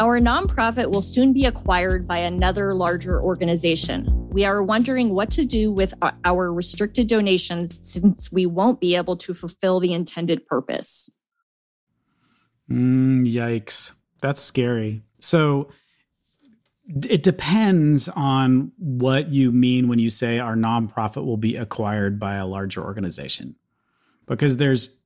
Our nonprofit will soon be acquired by another larger organization. We are wondering what to do with our restricted donations since we won't be able to fulfill the intended purpose. Mm, yikes. That's scary. So it depends on what you mean when you say our nonprofit will be acquired by a larger organization. Because there's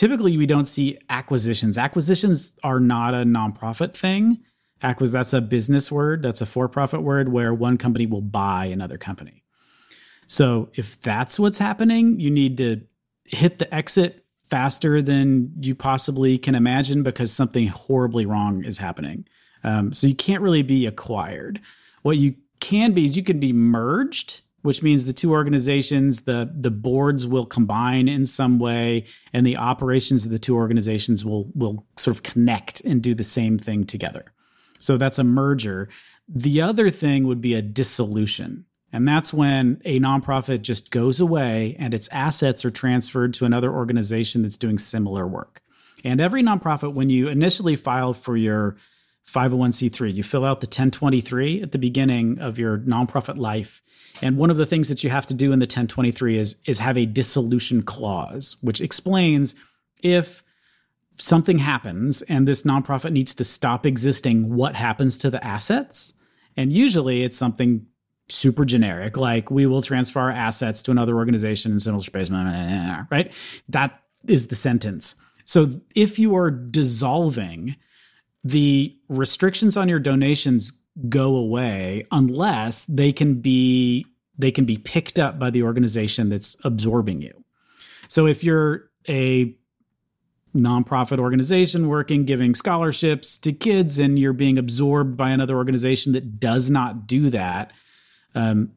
typically we don't see acquisitions. Acquisitions are not a nonprofit thing. Acquis that's a business word, that's a for-profit word where one company will buy another company. So if that's what's happening, you need to hit the exit faster than you possibly can imagine because something horribly wrong is happening. Um, so you can't really be acquired. What you can be is you can be merged which means the two organizations, the the boards will combine in some way, and the operations of the two organizations will will sort of connect and do the same thing together. So that's a merger. The other thing would be a dissolution. And that's when a nonprofit just goes away and its assets are transferred to another organization that's doing similar work. And every nonprofit, when you initially file for your 501c3, you fill out the 1023 at the beginning of your nonprofit life and one of the things that you have to do in the 1023 is is have a dissolution clause, which explains if something happens and this nonprofit needs to stop existing, what happens to the assets? And usually it's something super generic, like we will transfer our assets to another organization in similar space, right? That is the sentence. So if you are dissolving, the restrictions on your donations go away unless they can be they can be picked up by the organization that's absorbing you. So if you're a nonprofit organization working giving scholarships to kids and you're being absorbed by another organization that does not do that um,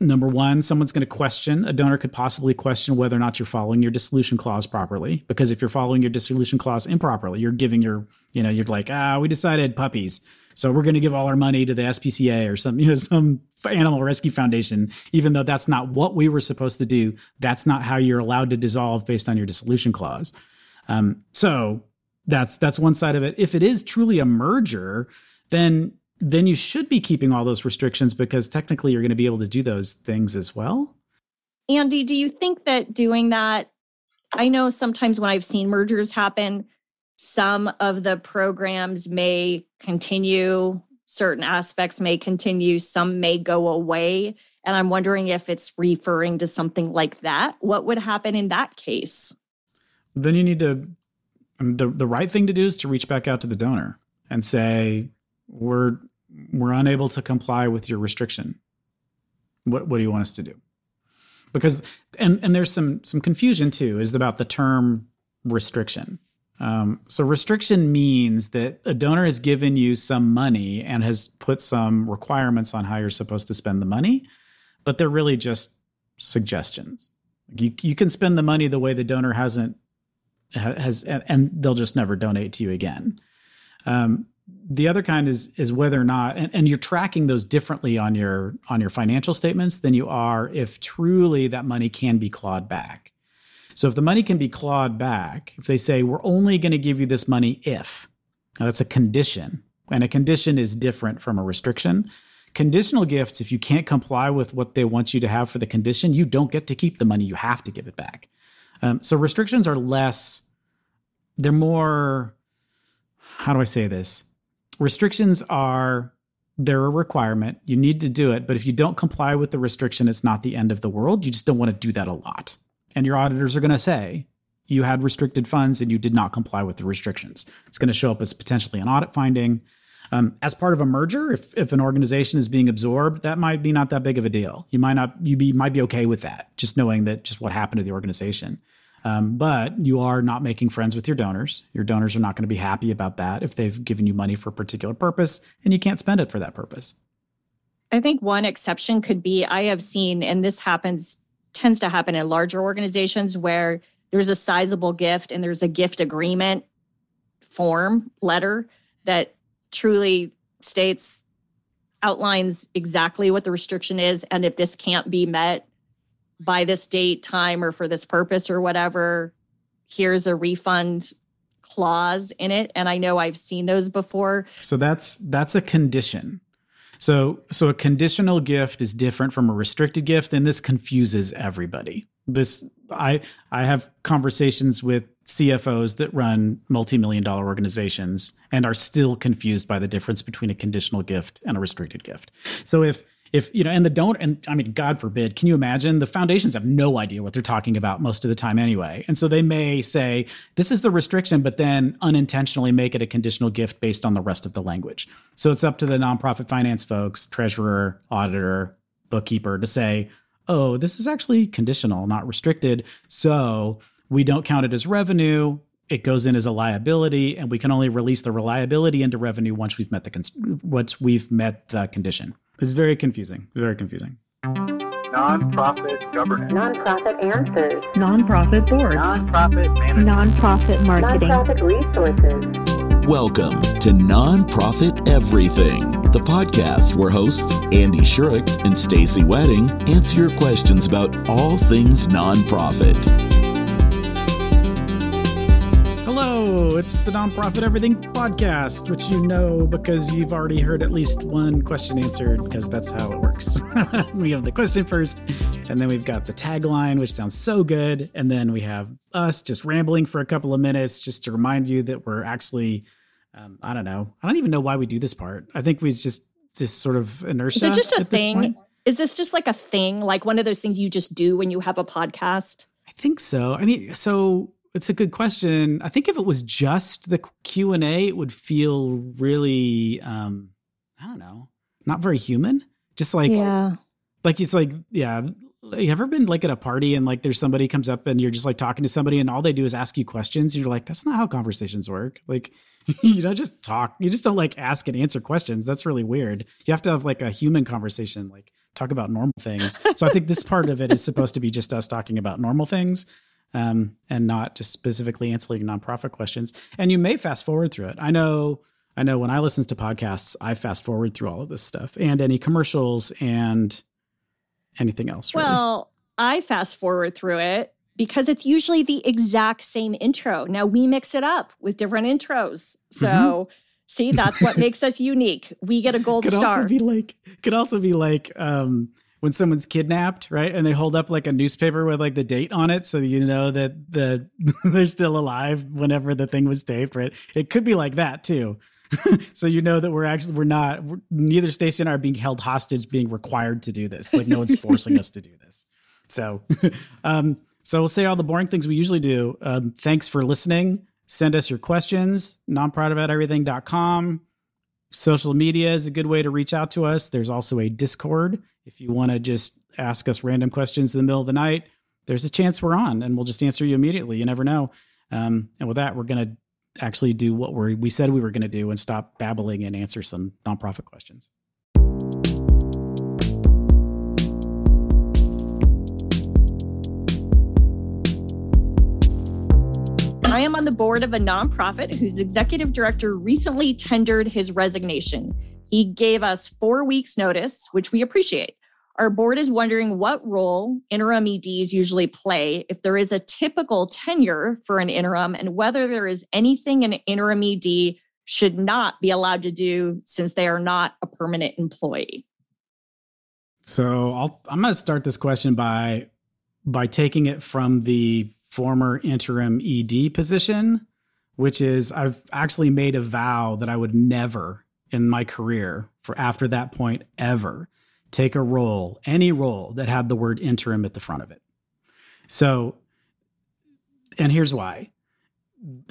number one someone's going to question a donor could possibly question whether or not you're following your dissolution clause properly because if you're following your dissolution clause improperly you're giving your you know you're like ah we decided puppies so we're going to give all our money to the SPCA or some, you know, some animal rescue foundation, even though that's not what we were supposed to do. That's not how you're allowed to dissolve based on your dissolution clause. Um, so that's that's one side of it. If it is truly a merger, then then you should be keeping all those restrictions because technically you're going to be able to do those things as well. Andy, do you think that doing that? I know sometimes when I've seen mergers happen, some of the programs may continue, certain aspects may continue, some may go away. And I'm wondering if it's referring to something like that. What would happen in that case? Then you need to, um, the, the right thing to do is to reach back out to the donor and say, we're, we're unable to comply with your restriction. What, what do you want us to do? Because, and, and there's some, some confusion too, is about the term restriction um, so restriction means that a donor has given you some money and has put some requirements on how you're supposed to spend the money, but they're really just suggestions. You you can spend the money the way the donor hasn't has and they'll just never donate to you again. Um, the other kind is is whether or not and, and, you're tracking those differently on your on your financial statements than you are if truly that money can be clawed back. So if the money can be clawed back, if they say, we're only going to give you this money if, that's a condition. And a condition is different from a restriction. Conditional gifts, if you can't comply with what they want you to have for the condition, you don't get to keep the money. You have to give it back. Um, so restrictions are less, they're more, how do I say this? Restrictions are, they're a requirement. You need to do it. But if you don't comply with the restriction, it's not the end of the world. You just don't want to do that a lot and your auditors are going to say you had restricted funds and you did not comply with the restrictions. It's going to show up as potentially an audit finding. Um, as part of a merger, if, if an organization is being absorbed, that might be not that big of a deal. You might not you be might be okay with that, just knowing that just what happened to the organization. Um, but you are not making friends with your donors. Your donors are not going to be happy about that if they've given you money for a particular purpose and you can't spend it for that purpose. I think one exception could be I have seen, and this happens tends to happen in larger organizations where there's a sizable gift and there's a gift agreement form letter that truly states outlines exactly what the restriction is and if this can't be met by this date time or for this purpose or whatever here's a refund clause in it. And I know I've seen those before. So that's that's a condition. So so a conditional gift is different from a restricted gift, and this confuses everybody. This I I have conversations with CFOs that run multi-million dollar organizations and are still confused by the difference between a conditional gift and a restricted gift. So if if you know and the don't and i mean god forbid can you imagine? The foundations have no idea what they're talking about most of the time anyway. And so they may say this is the restriction but then unintentionally make it a conditional gift based on the rest of the language. So it's up to the nonprofit finance folks treasurer auditor bookkeeper to say oh this is actually conditional not restricted. So we don't count it as revenue. It goes in as a liability and we can only release the reliability into revenue once we've met the once we've met the condition it's very confusing. Very confusing. Nonprofit governance. Nonprofit answers. Nonprofit board. Nonprofit management. Nonprofit marketing. Nonprofit resources. Welcome to Nonprofit Everything, the podcast where hosts Andy Shurick and Stacy Wedding answer your questions about all things nonprofit. It's the Nonprofit Everything podcast, which you know because you've already heard at least one question answered, because that's how it works. we have the question first, and then we've got the tagline, which sounds so good, and then we have us just rambling for a couple of minutes just to remind you that we're actually, um, I don't know, I don't even know why we do this part. I think we just just sort of inertia. Is it just a thing? Is this just like a thing, like one of those things you just do when you have a podcast? I think so. I mean, so it's a good question. I think if it was just the Q and A, it would feel really, um, I don't know, not very human. Just like, yeah, like it's like, yeah. You ever been like at a party and like there's somebody comes up and you're just like talking to somebody and all they do is ask you questions. You're like, that's not how conversations work. Like, you don't just talk. You just don't like ask and answer questions. That's really weird. You have to have like a human conversation, like talk about normal things. So I think this part of it is supposed to be just us talking about normal things um, and not just specifically answering nonprofit questions. And you may fast forward through it. I know. I know when I listen to podcasts, I fast forward through all of this stuff and any commercials and anything else. Really. Well, I fast forward through it because it's usually the exact same intro. Now we mix it up with different intros. So mm-hmm. see, that's what makes us unique. We get a gold could star. Also be like, could also be like, um, when someone's kidnapped, right? And they hold up like a newspaper with like the date on it, so you know that the they're still alive whenever the thing was taped, right? It could be like that too. so you know that we're actually we're not we're, neither Stacy and I are being held hostage, being required to do this. Like no one's forcing us to do this. So, um, so we'll say all the boring things we usually do. Um, thanks for listening. Send us your questions. Nonprofiteverything.com. Social media is a good way to reach out to us. There's also a Discord if you want to just ask us random questions in the middle of the night, there's a chance we're on and we'll just answer you immediately. You never know. Um, and with that, we're going to actually do what we we said we were going to do and stop babbling and answer some nonprofit questions. I am on the board of a nonprofit whose executive director recently tendered his resignation. He gave us four weeks' notice, which we appreciate. Our board is wondering what role interim EDs usually play, if there is a typical tenure for an interim, and whether there is anything an interim ED should not be allowed to do since they are not a permanent employee. So I'll, I'm going to start this question by by taking it from the former interim ED position, which is I've actually made a vow that I would never in my career for after that point ever take a role, any role that had the word interim at the front of it. So, and here's why.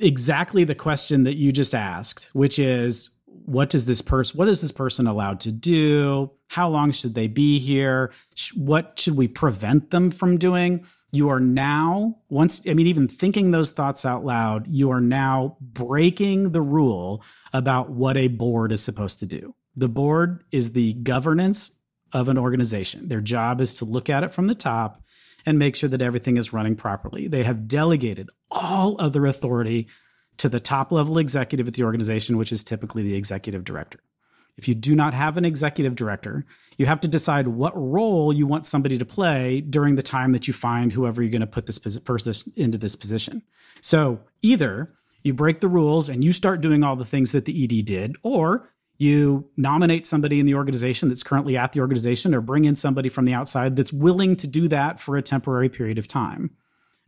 Exactly the question that you just asked, which is what does this person what is this person allowed to do? How long should they be here? What should we prevent them from doing you are now once i mean even thinking those thoughts out loud you are now breaking the rule about what a board is supposed to do. The board is the governance of an organization. Their job is to look at it from the top and make sure that everything is running properly. They have delegated all other authority to the top level executive at the organization which is typically the executive director if you do not have an executive director, you have to decide what role you want somebody to play during the time that you find whoever you're going to put this person into this position. So either you break the rules and you start doing all the things that the ED did, or you nominate somebody in the organization that's currently at the organization or bring in somebody from the outside that's willing to do that for a temporary period of time.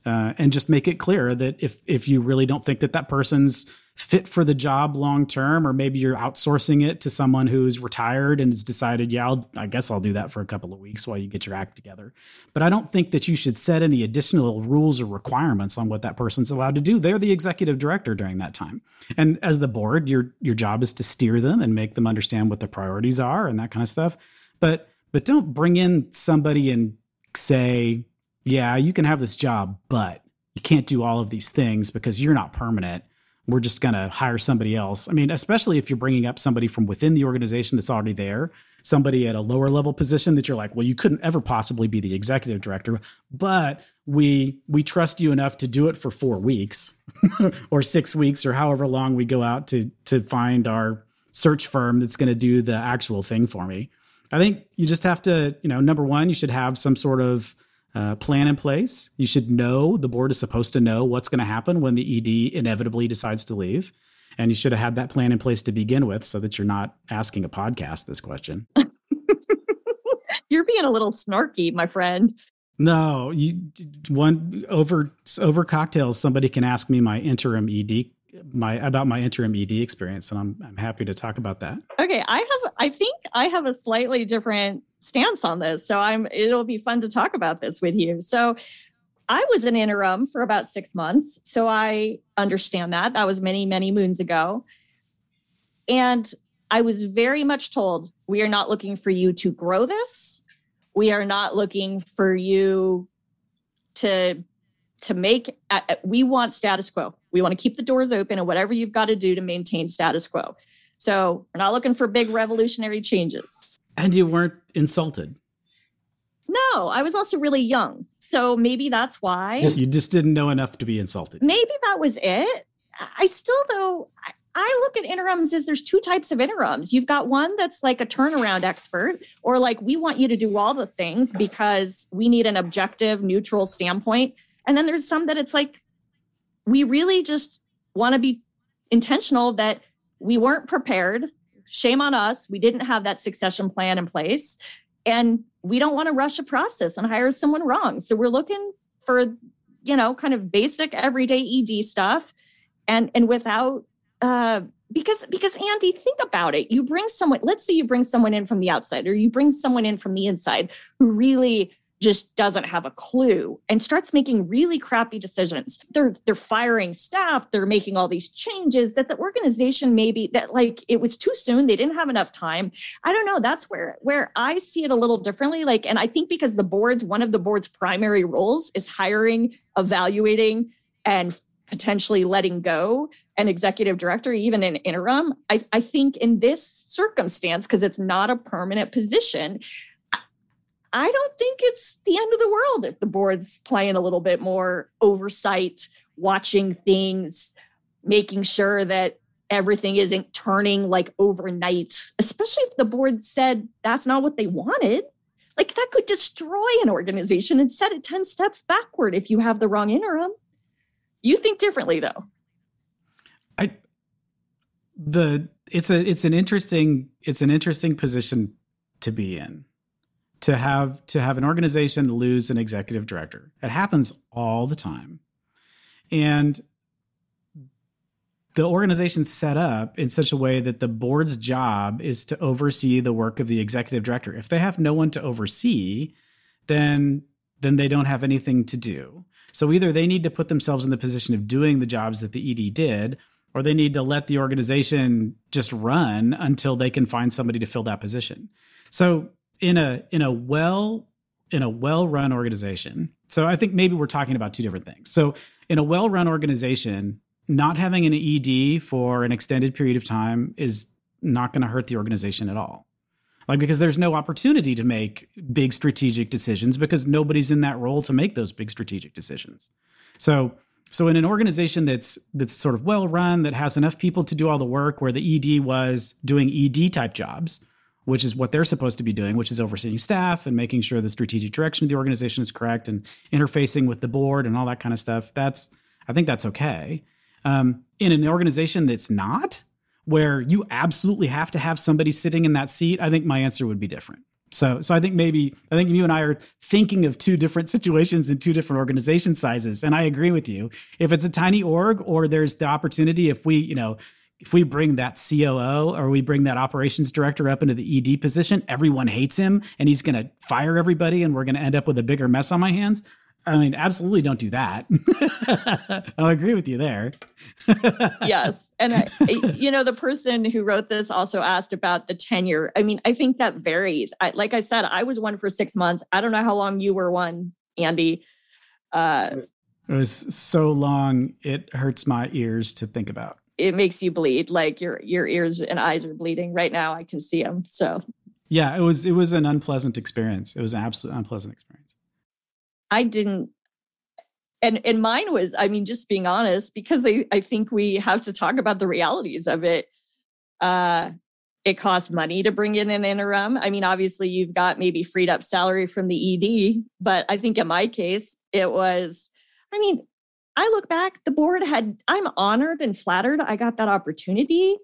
Uh, and just make it clear that if if you really don't think that that person's fit for the job long term, or maybe you're outsourcing it to someone who's retired and has decided, yeah, I'll, I guess I'll do that for a couple of weeks while you get your act together. But I don't think that you should set any additional rules or requirements on what that person's allowed to do. They're the executive director during that time, and as the board, your your job is to steer them and make them understand what the priorities are and that kind of stuff. But but don't bring in somebody and say, yeah, you can have this job, but you can't do all of these things because you're not permanent we're just going to hire somebody else. I mean, especially if you're bringing up somebody from within the organization that's already there, somebody at a lower level position that you're like, well, you couldn't ever possibly be the executive director, but we we trust you enough to do it for 4 weeks or 6 weeks or however long we go out to to find our search firm that's going to do the actual thing for me. I think you just have to, you know, number 1, you should have some sort of uh, plan in place. You should know the board is supposed to know what's going to happen when the ED inevitably decides to leave. And you should have had that plan in place to begin with so that you're not asking a podcast this question. you're being a little snarky, my friend. No, you one over over cocktails somebody can ask me my interim ED my about my interim ED experience and I'm I'm happy to talk about that. Okay, I have I think I have a slightly different stance on this. So I'm it'll be fun to talk about this with you. So I was an interim for about 6 months, so I understand that. That was many many moons ago. And I was very much told we are not looking for you to grow this. We are not looking for you to to make we want status quo. We want to keep the doors open and whatever you've got to do to maintain status quo. So, we're not looking for big revolutionary changes. And you weren't insulted. No, I was also really young. So maybe that's why. You just didn't know enough to be insulted. Maybe that was it. I still, though, I look at interims as there's two types of interims. You've got one that's like a turnaround expert, or like we want you to do all the things because we need an objective, neutral standpoint. And then there's some that it's like we really just want to be intentional that we weren't prepared shame on us. We didn't have that succession plan in place. And we don't want to rush a process and hire someone wrong. So we're looking for, you know, kind of basic everyday ED stuff. And and without uh because because Andy, think about it. You bring someone, let's say you bring someone in from the outside or you bring someone in from the inside who really just doesn't have a clue and starts making really crappy decisions. They're they're firing staff, they're making all these changes that the organization maybe that like it was too soon, they didn't have enough time. I don't know, that's where where I see it a little differently like and I think because the board's one of the board's primary roles is hiring, evaluating and potentially letting go an executive director, even an interim. I, I think in this circumstance, because it's not a permanent position, I don't think it's the end of the world if the board's playing a little bit more oversight, watching things, making sure that everything isn't turning like overnight, especially if the board said that's not what they wanted. Like that could destroy an organization and set it 10 steps backward if you have the wrong interim. You think differently though. I the it's a it's an interesting it's an interesting position to be in to have to have an organization lose an executive director. It happens all the time. And the organization's set up in such a way that the board's job is to oversee the work of the executive director. If they have no one to oversee, then then they don't have anything to do. So either they need to put themselves in the position of doing the jobs that the ED did, or they need to let the organization just run until they can find somebody to fill that position. So in a in a well in a well-run organization. So I think maybe we're talking about two different things. So in a well-run organization, not having an ED for an extended period of time is not going to hurt the organization at all. Like because there's no opportunity to make big strategic decisions because nobody's in that role to make those big strategic decisions. So so in an organization that's that's sort of well run that has enough people to do all the work where the ED was doing ED type jobs, which is what they're supposed to be doing, which is overseeing staff and making sure the strategic direction of the organization is correct and interfacing with the board and all that kind of stuff. That's I think that's okay. Um, in an organization that's not, where you absolutely have to have somebody sitting in that seat, I think my answer would be different. So, so I think maybe I think you and I are thinking of two different situations in two different organization sizes, and I agree with you. If it's a tiny org, or there's the opportunity, if we, you know, if we bring that COO or we bring that operations director up into the ED position, everyone hates him, and he's going to fire everybody, and we're going to end up with a bigger mess on my hands. I mean, absolutely don't do that. I'll agree with you there. yeah. And, I, you know, the person who wrote this also asked about the tenure. I mean, I think that varies. I, like I said, I was one for six months. I don't know how long you were one, Andy. Uh, it was so long, it hurts my ears to think about. It makes you bleed. Like your your ears and eyes are bleeding right now. I can see them. So yeah, it was it was an unpleasant experience. It was an absolute unpleasant experience. I didn't and and mine was i mean just being honest because i i think we have to talk about the realities of it uh it costs money to bring in an interim i mean obviously you've got maybe freed up salary from the ed but i think in my case it was i mean i look back the board had i'm honored and flattered i got that opportunity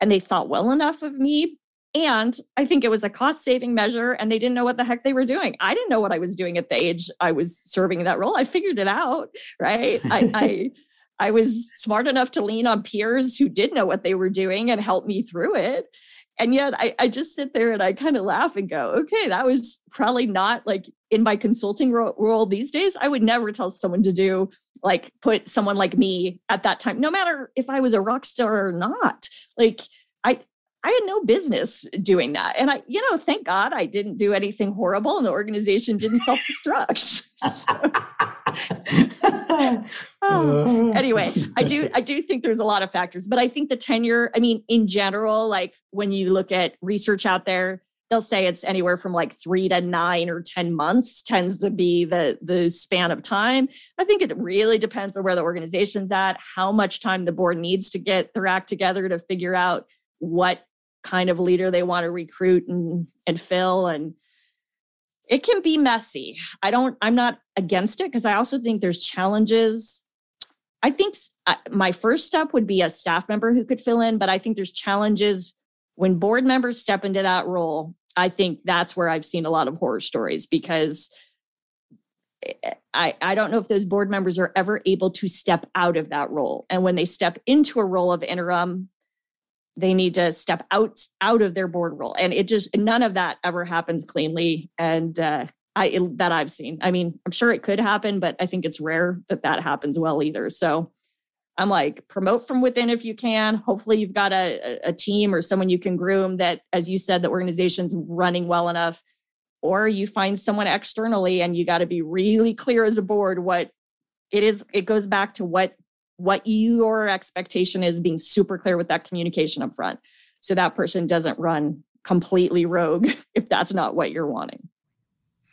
and they thought well enough of me and I think it was a cost saving measure, and they didn't know what the heck they were doing. I didn't know what I was doing at the age I was serving that role. I figured it out, right? I, I, I was smart enough to lean on peers who did know what they were doing and help me through it. And yet I, I just sit there and I kind of laugh and go, okay, that was probably not like in my consulting ro- role these days. I would never tell someone to do like put someone like me at that time, no matter if I was a rock star or not. Like I I had no business doing that. And I, you know, thank God I didn't do anything horrible and the organization didn't self destruct. oh. Um, uh. Anyway, I do I do think there's a lot of factors, but I think the tenure, I mean, in general, like when you look at research out there, they'll say it's anywhere from like three to nine or 10 months tends to be the the span of time. I think it really depends on where the organization's at, how much time the board needs to get their act together to figure out what kind of leader they want to recruit and and fill and it can be messy i don't i'm not against it because i also think there's challenges i think my first step would be a staff member who could fill in but i think there's challenges when board members step into that role i think that's where i've seen a lot of horror stories because eh, I, I don't know if those board members are ever able to step out of that role. And when they step into a role of interim, they need to step out out of their board role. And it just none of that ever happens cleanly. And uh, i it, that i've seen. I mean i'm sure it could happen but i think it's rare that that happens well either. So i'm like promote from within if you can hopefully you've got a, a team or someone you can groom that as you said the organization's running well enough or you find someone externally and you got to be really clear as a board what it is it goes back to what what your expectation is, being super clear with that communication up front. So that person doesn't run completely rogue if that's not what you're wanting.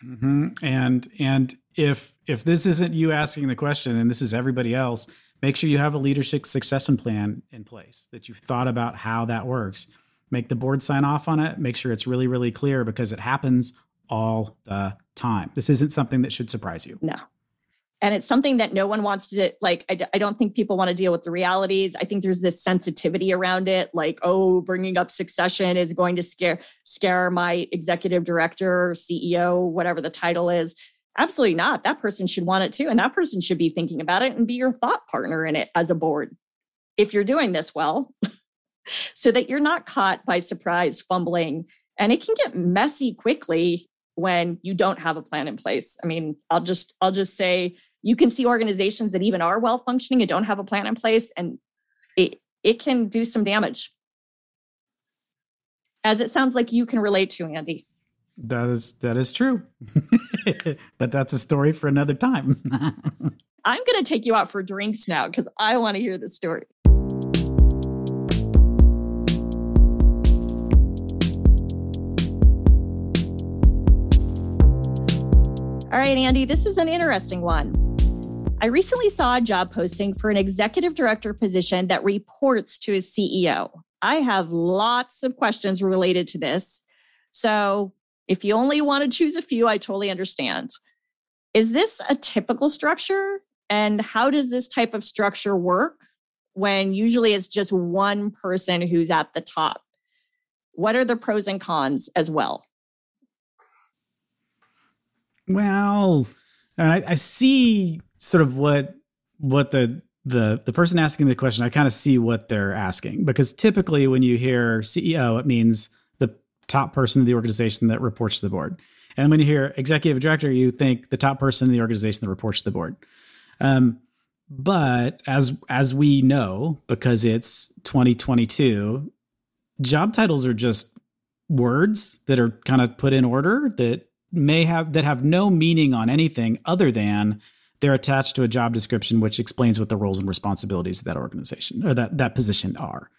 Mm-hmm. And and if if this isn't you asking the question and this is everybody else, make sure you have a leadership succession plan in place that you've thought about how that works. Make the board sign off on it. Make sure it's really really clear because it happens all the time. This isn't something that should surprise you. No, and it's something that no one wants to like I, I don't think people want to deal with the realities i think there's this sensitivity around it like oh bringing up succession is going to scare scare my executive director or ceo whatever the title is absolutely not. That person should want it too and that person should be thinking about it and be your thought partner in it as a board if you're doing this well so that you're not caught by surprise fumbling and it can get messy quickly when you don't have a plan in place. I mean i'll just i'll just say you can see organizations that even are well functioning and don't have a plan in place and it it can do some damage. As it sounds like you can relate to andy that is that is true but that's a story for another time i'm going to take you out for drinks now because i want to hear the story All right, Andy, this is an interesting one. I recently saw a job posting for an executive director position that reports to a CEO. I have lots of questions related to this. So, if you only want to choose a few, I totally understand. Is this a typical structure? And how does this type of structure work? when usually it's just one person who's at the top? What are the pros and cons as well? Well, I, I see sort of what what the the the person asking the question. I kind of see what they're asking because typically when you hear CEO, it means top person of the organization that reports to the board. And when you hear executive director, you think the top person in the organization that reports to the board. Um, but as as we know, because it's 2022, job titles are just words that are kind of put in order that may have that have no meaning on anything other than they're attached to a job description which explains what the roles and responsibilities of that organization or that that position are.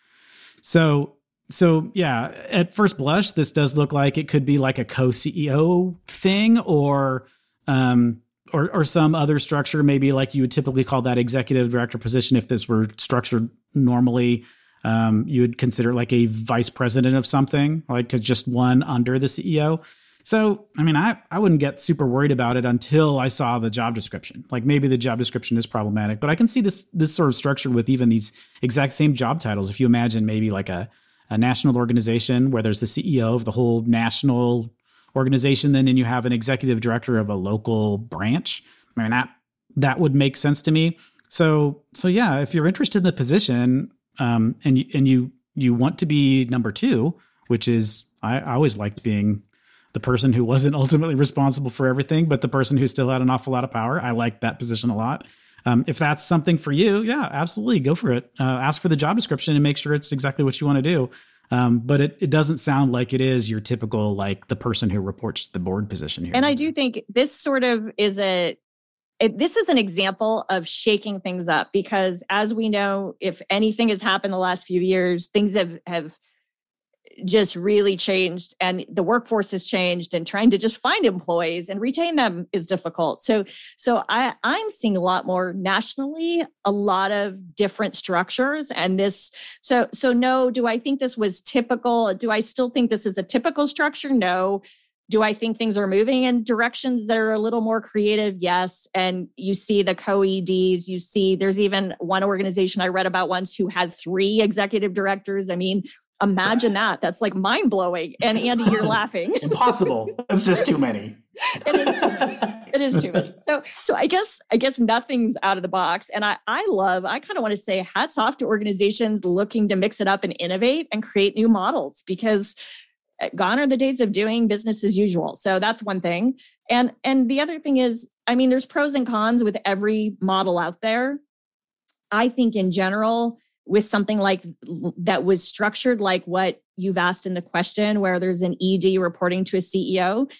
So so yeah, at first blush, this does look like it could be like a co-CEO thing or um or or some other structure, maybe like you would typically call that executive director position if this were structured normally. Um, you would consider like a vice president of something, like just one under the CEO. So, I mean, I, I wouldn't get super worried about it until I saw the job description. Like maybe the job description is problematic, but I can see this this sort of structure with even these exact same job titles. If you imagine maybe like a, a national organization where there's the CEO of the whole national organization, then and you have an executive director of a local branch. I mean that that would make sense to me. So so yeah, if you're interested in the position, um, and you, and you you want to be number two, which is I, I always liked being the person who wasn't ultimately responsible for everything, but the person who still had an awful lot of power. I like that position a lot. Um, if that's something for you, yeah, absolutely go for it. Uh, ask for the job description and make sure it's exactly what you want to do. Um, but it, it doesn't sound like it is your typical like the person who reports to the board position here. And I do think this sort of is a it, this is an example of shaking things up because as we know if anything has happened the last few years things have have just really changed and the workforce has changed and trying to just find employees and retain them is difficult so so i i'm seeing a lot more nationally a lot of different structures and this so so no do i think this was typical do i still think this is a typical structure no do I think things are moving in directions that are a little more creative? Yes. And you see the co EDs, you see there's even one organization I read about once who had three executive directors. I mean, Imagine that. That's like mind blowing. And Andy, you're laughing. Impossible. It's just too many. it is too many. It is too many. So so I guess I guess nothing's out of the box. And I I love, I kind of want to say hats off to organizations looking to mix it up and innovate and create new models because uh, gone are the days of doing business as usual. So that's one thing. And and the other thing is, I mean, there's pros and cons with every model out there. I think in general, with something like that was structured like what you've asked in the question where there's an ed reporting to a ceo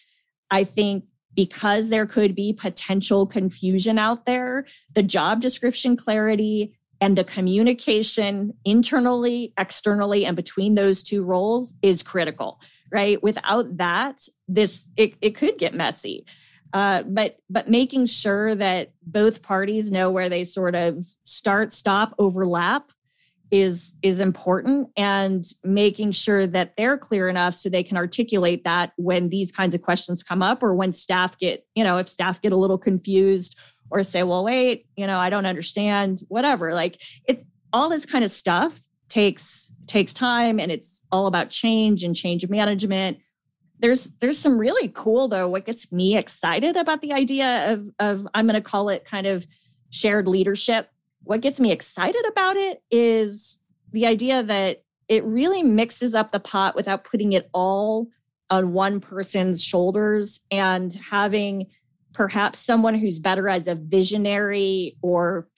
i think because there could be potential confusion out there the job description clarity and the communication internally externally and between those two roles is critical right? Without that this it, it could get messy. Uh, but but making sure that both parties know where they sort of start stop overlap is is important and making sure that they're clear enough so they can articulate that when these kinds of questions come up or when staff get you know if staff get a little confused or say well wait you know i don't understand whatever. Like it's all this kind of stuff takes takes time and it's all about change and change management. There's there's some really cool though what gets me excited about the idea of of i'm going to call it kind of shared leadership what gets me excited about it is the idea that it really mixes up the pot without putting it all on one person's shoulders and having perhaps someone who's better as a visionary or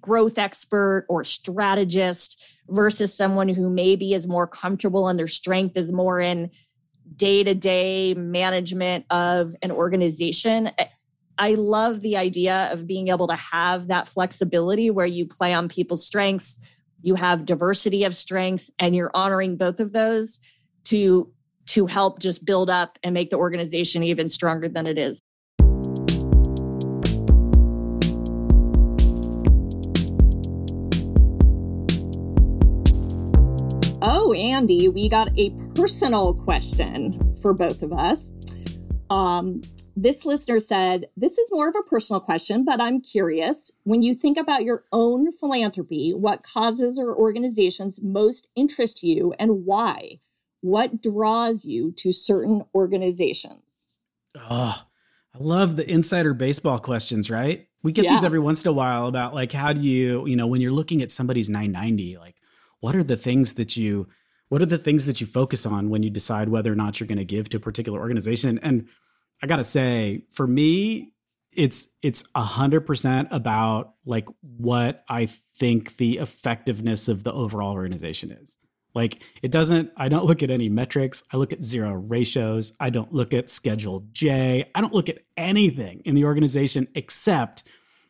growth expert or strategist versus someone who maybe is more comfortable and their strength is more in day-to-day management of an organization I love the idea of being able to have that flexibility where you play on people's strengths, you have diversity of strengths, and you're honoring both of those to to help just build up and make the organization even stronger than it is. Oh, Andy, we got a personal question for both of us. Um, this listener said, This is more of a personal question, but I'm curious. When you think about your own philanthropy, what causes or organizations most interest you and why? What draws you to certain organizations? Oh, I love the insider baseball questions, right? We get Yeah. these every once in a while about like how do you, you know, when you're looking at somebody's 990, like what are the things that you what are the things that you focus on when you decide whether or not you're going to give to a particular organization? And I got to say, for me, it's it's a hundred percent about like what I think the effectiveness of the overall organization is. Like it doesn't, I don't look at any metrics. I look at zero ratios. I don't look at schedule J. I don't look at anything in the organization except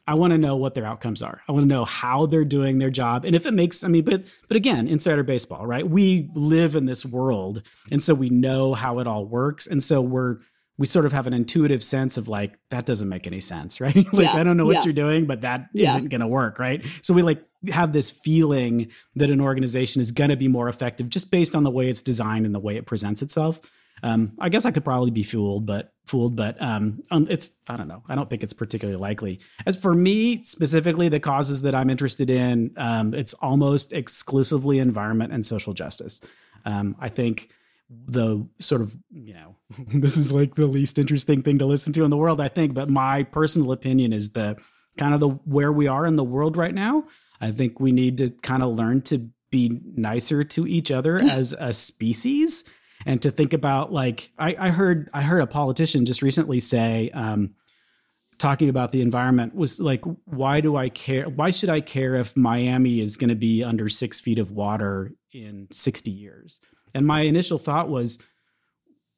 I want to know what their outcomes are. I want to know how they're doing their job. And if it makes, I mean, but but again, insider baseball, right? We live in this world. And so we know how it all works. And so we're we sort of have an intuitive sense of like that doesn't make any sense right? Like Yeah, i don't know what yeah. you're doing but that Yeah. not going to work right? So we like have this feeling that an organization is going to be more effective just based on the way it's designed and the way it presents itself. Um, i guess i could probably be fooled but fooled but um, um, it's i don't know. I don't think it's particularly likely. As for me specifically the causes that i'm interested in um, it's almost exclusively environment and social justice. Um, i think the sort of you know this is like the least interesting thing to listen to in the world i think but my personal opinion is the kind of the where we are in the world right now i think we need to kind of learn to be nicer to each other as a species and to think about like I, I heard i heard a politician just recently say um, talking about the environment was like why do i care why should i care if miami is going to be under six feet of water in 60 years and my initial thought was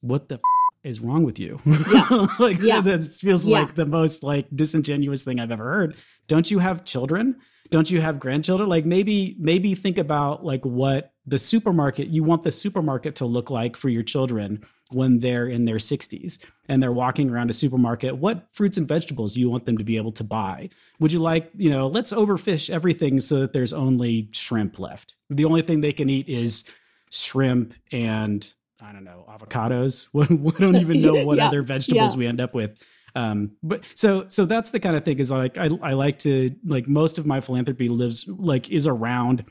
what the f- is wrong with you? Yeah. like Yeah. that feels Yeah. like the most like disingenuous thing i've ever heard. Don't you have children? Don't you have grandchildren? Like maybe maybe think about like what the supermarket you want the supermarket to look like for your children when they're in their 60s and they're walking around a supermarket. What fruits and vegetables do you want them to be able to buy? Would you like you know let's overfish everything so that there's only shrimp left. The only thing they can eat is shrimp and i don't know avocados we don't even know what Yeah, other vegetables yeah. we end up with um but so so that's the kind of thing is like I, I like to like most of my philanthropy lives like is around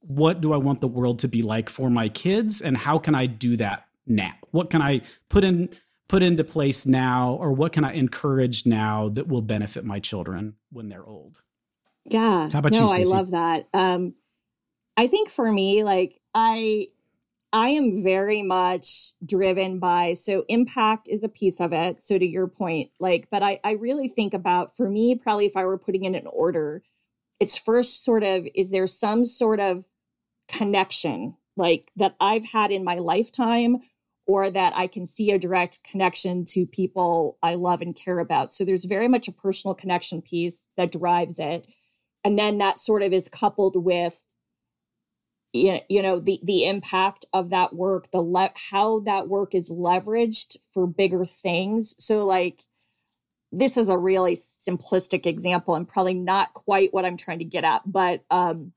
what do i want the world to be like for my kids and how can i do that now what can i put in put into place now or what can i encourage now that will benefit my children when they're old Yeah. How about no, you, I love that. Um, I think for me, like I I am very much driven by so impact is a piece of it. So to your point, like, but I, I really think about for me, probably if I were putting in an order, it's first sort of is there some sort of connection like that I've had in my lifetime or that I can see a direct connection to people I love and care about. So there's very much a personal connection piece that drives it. And then that sort of is coupled with you know the the impact of that work the le- how that work is leveraged for bigger things. So like this is a really simplistic example and probably not quite what i'm trying to get at but um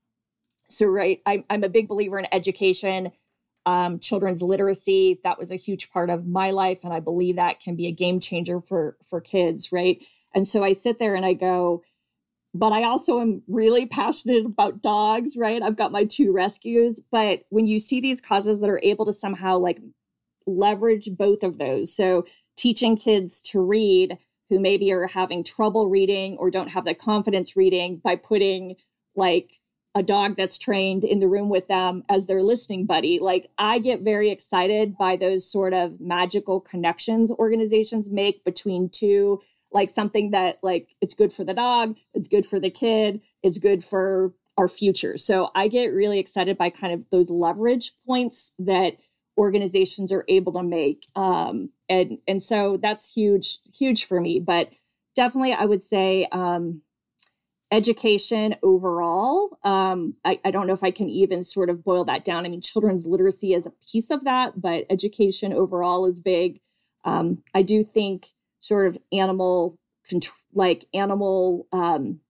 so right I, i'm a big believer in education um, children's literacy. That was a huge part of my life and i believe that can be a game changer for for kids right? And so i sit there and i go but I also am really passionate about dogs, right? I've got my two rescues. But when you see these causes that are able to somehow like leverage both of those, so teaching kids to read who maybe are having trouble reading or don't have the confidence reading by putting like a dog that's trained in the room with them as their listening buddy. Like I get very excited by those sort of magical connections organizations make between two like something that like it's good for the dog it's good for the kid it's good for our future. So i get really excited by kind of those leverage points that organizations are able to make um, and and so that's huge huge for me. But definitely i would say um, education overall um, I, I don't know if i can even sort of boil that down. I mean children's literacy is a piece of that but education overall is big. Um, i do think sort of animal like animal um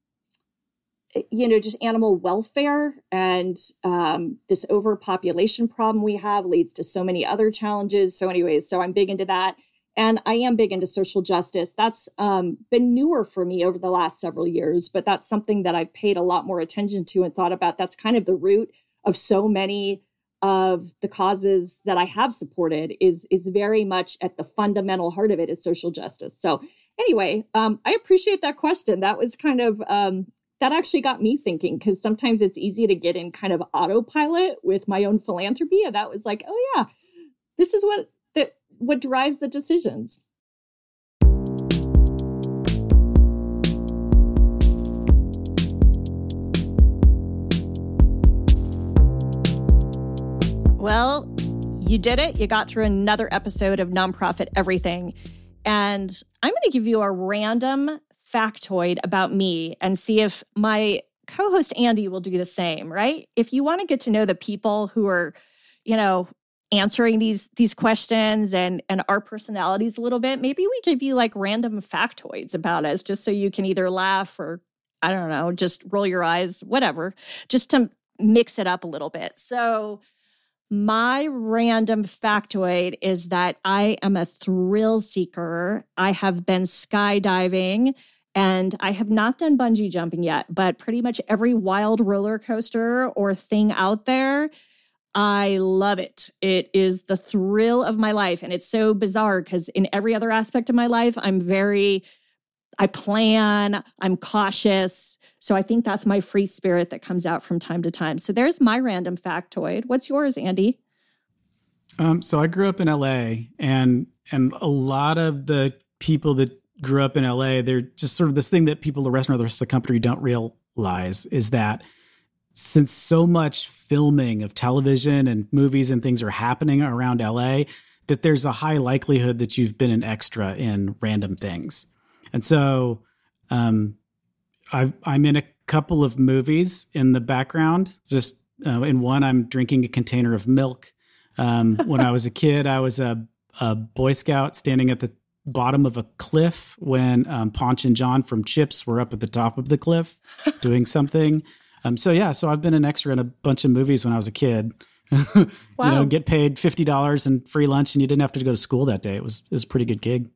you know just animal welfare and um this overpopulation problem we have leads to so many other challenges so anyways so i'm big into that and I am big into social justice. That's um, been newer for me over the last several years, but that's something that I've paid a lot more attention to and thought about. That's kind of the root of so many of the causes that I have supported is is very much at the fundamental heart of it is social justice. So anyway, um, I appreciate that question. That was kind of um, that actually got me thinking because sometimes it's easy to get in kind of autopilot with my own philanthropy, and that was like, oh yeah, this is what that what drives the decisions. Well, you did it. You got through another episode of Nonprofit Everything. And I'm going to give you a random factoid about me and see if my co host Andy will do the same, right? If you want to get to know the people who are, you know, answering these these questions and and our personalities a little bit maybe we give you like random factoids about us just so you can either laugh or i don't know just roll your eyes whatever just to mix it up a little bit so my random factoid is that I am a thrill seeker. I have been skydiving and I have not done bungee jumping yet, but pretty much every wild roller coaster or thing out there, I love it. It is the thrill of my life. And it's so bizarre because in every other aspect of my life, I'm very, I plan, I'm cautious. So I think that's my free spirit that comes out from time to time. So there's my random factoid. What's yours, Andy? Um, so I grew up in LA, and and a lot of the people that grew up in LA, they're just sort of this thing that people the rest of the rest of the country don't realize is that since so much filming of television and movies and things are happening around LA, that there's a high likelihood that you've been an extra in random things. And so um, i am in a couple of movies in the background. Just uh, in one, I'm drinking a container of milk. Um, when I was a kid, I was a, a, Boy Scout standing at the bottom of a cliff when um, Ponch and Jon from CHiPs were up at the top of the cliff doing something. Um, so yeah, so I've been an extra in a bunch of movies when I was a kid. wow. You know, get paid fifty dollars and free lunch, and you didn't have to go to school that day. It was it was a pretty good gig.